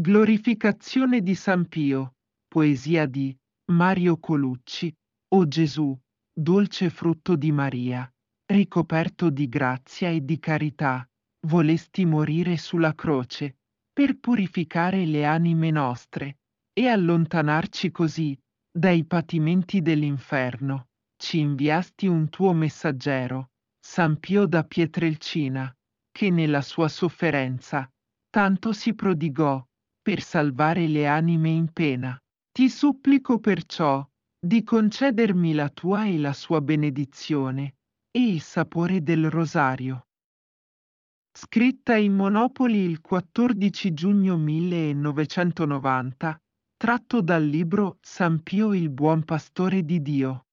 Glorificazione di San Pio, poesia di Mario Colucci, O Gesù, dolce frutto di Maria, ricoperto di grazia e di carità, volesti morire sulla croce, per purificare le anime nostre, e allontanarci così dai patimenti dell'inferno. Ci inviasti un tuo messaggero, San Pio da Pietrelcina, che nella sua sofferenza tanto si prodigò per salvare le anime in pena. Ti supplico perciò di concedermi la tua e la sua benedizione e il sapore del rosario. Scritta in Monopoli il 14 giugno 1990, tratto dal libro San Pio il buon pastore di Dio.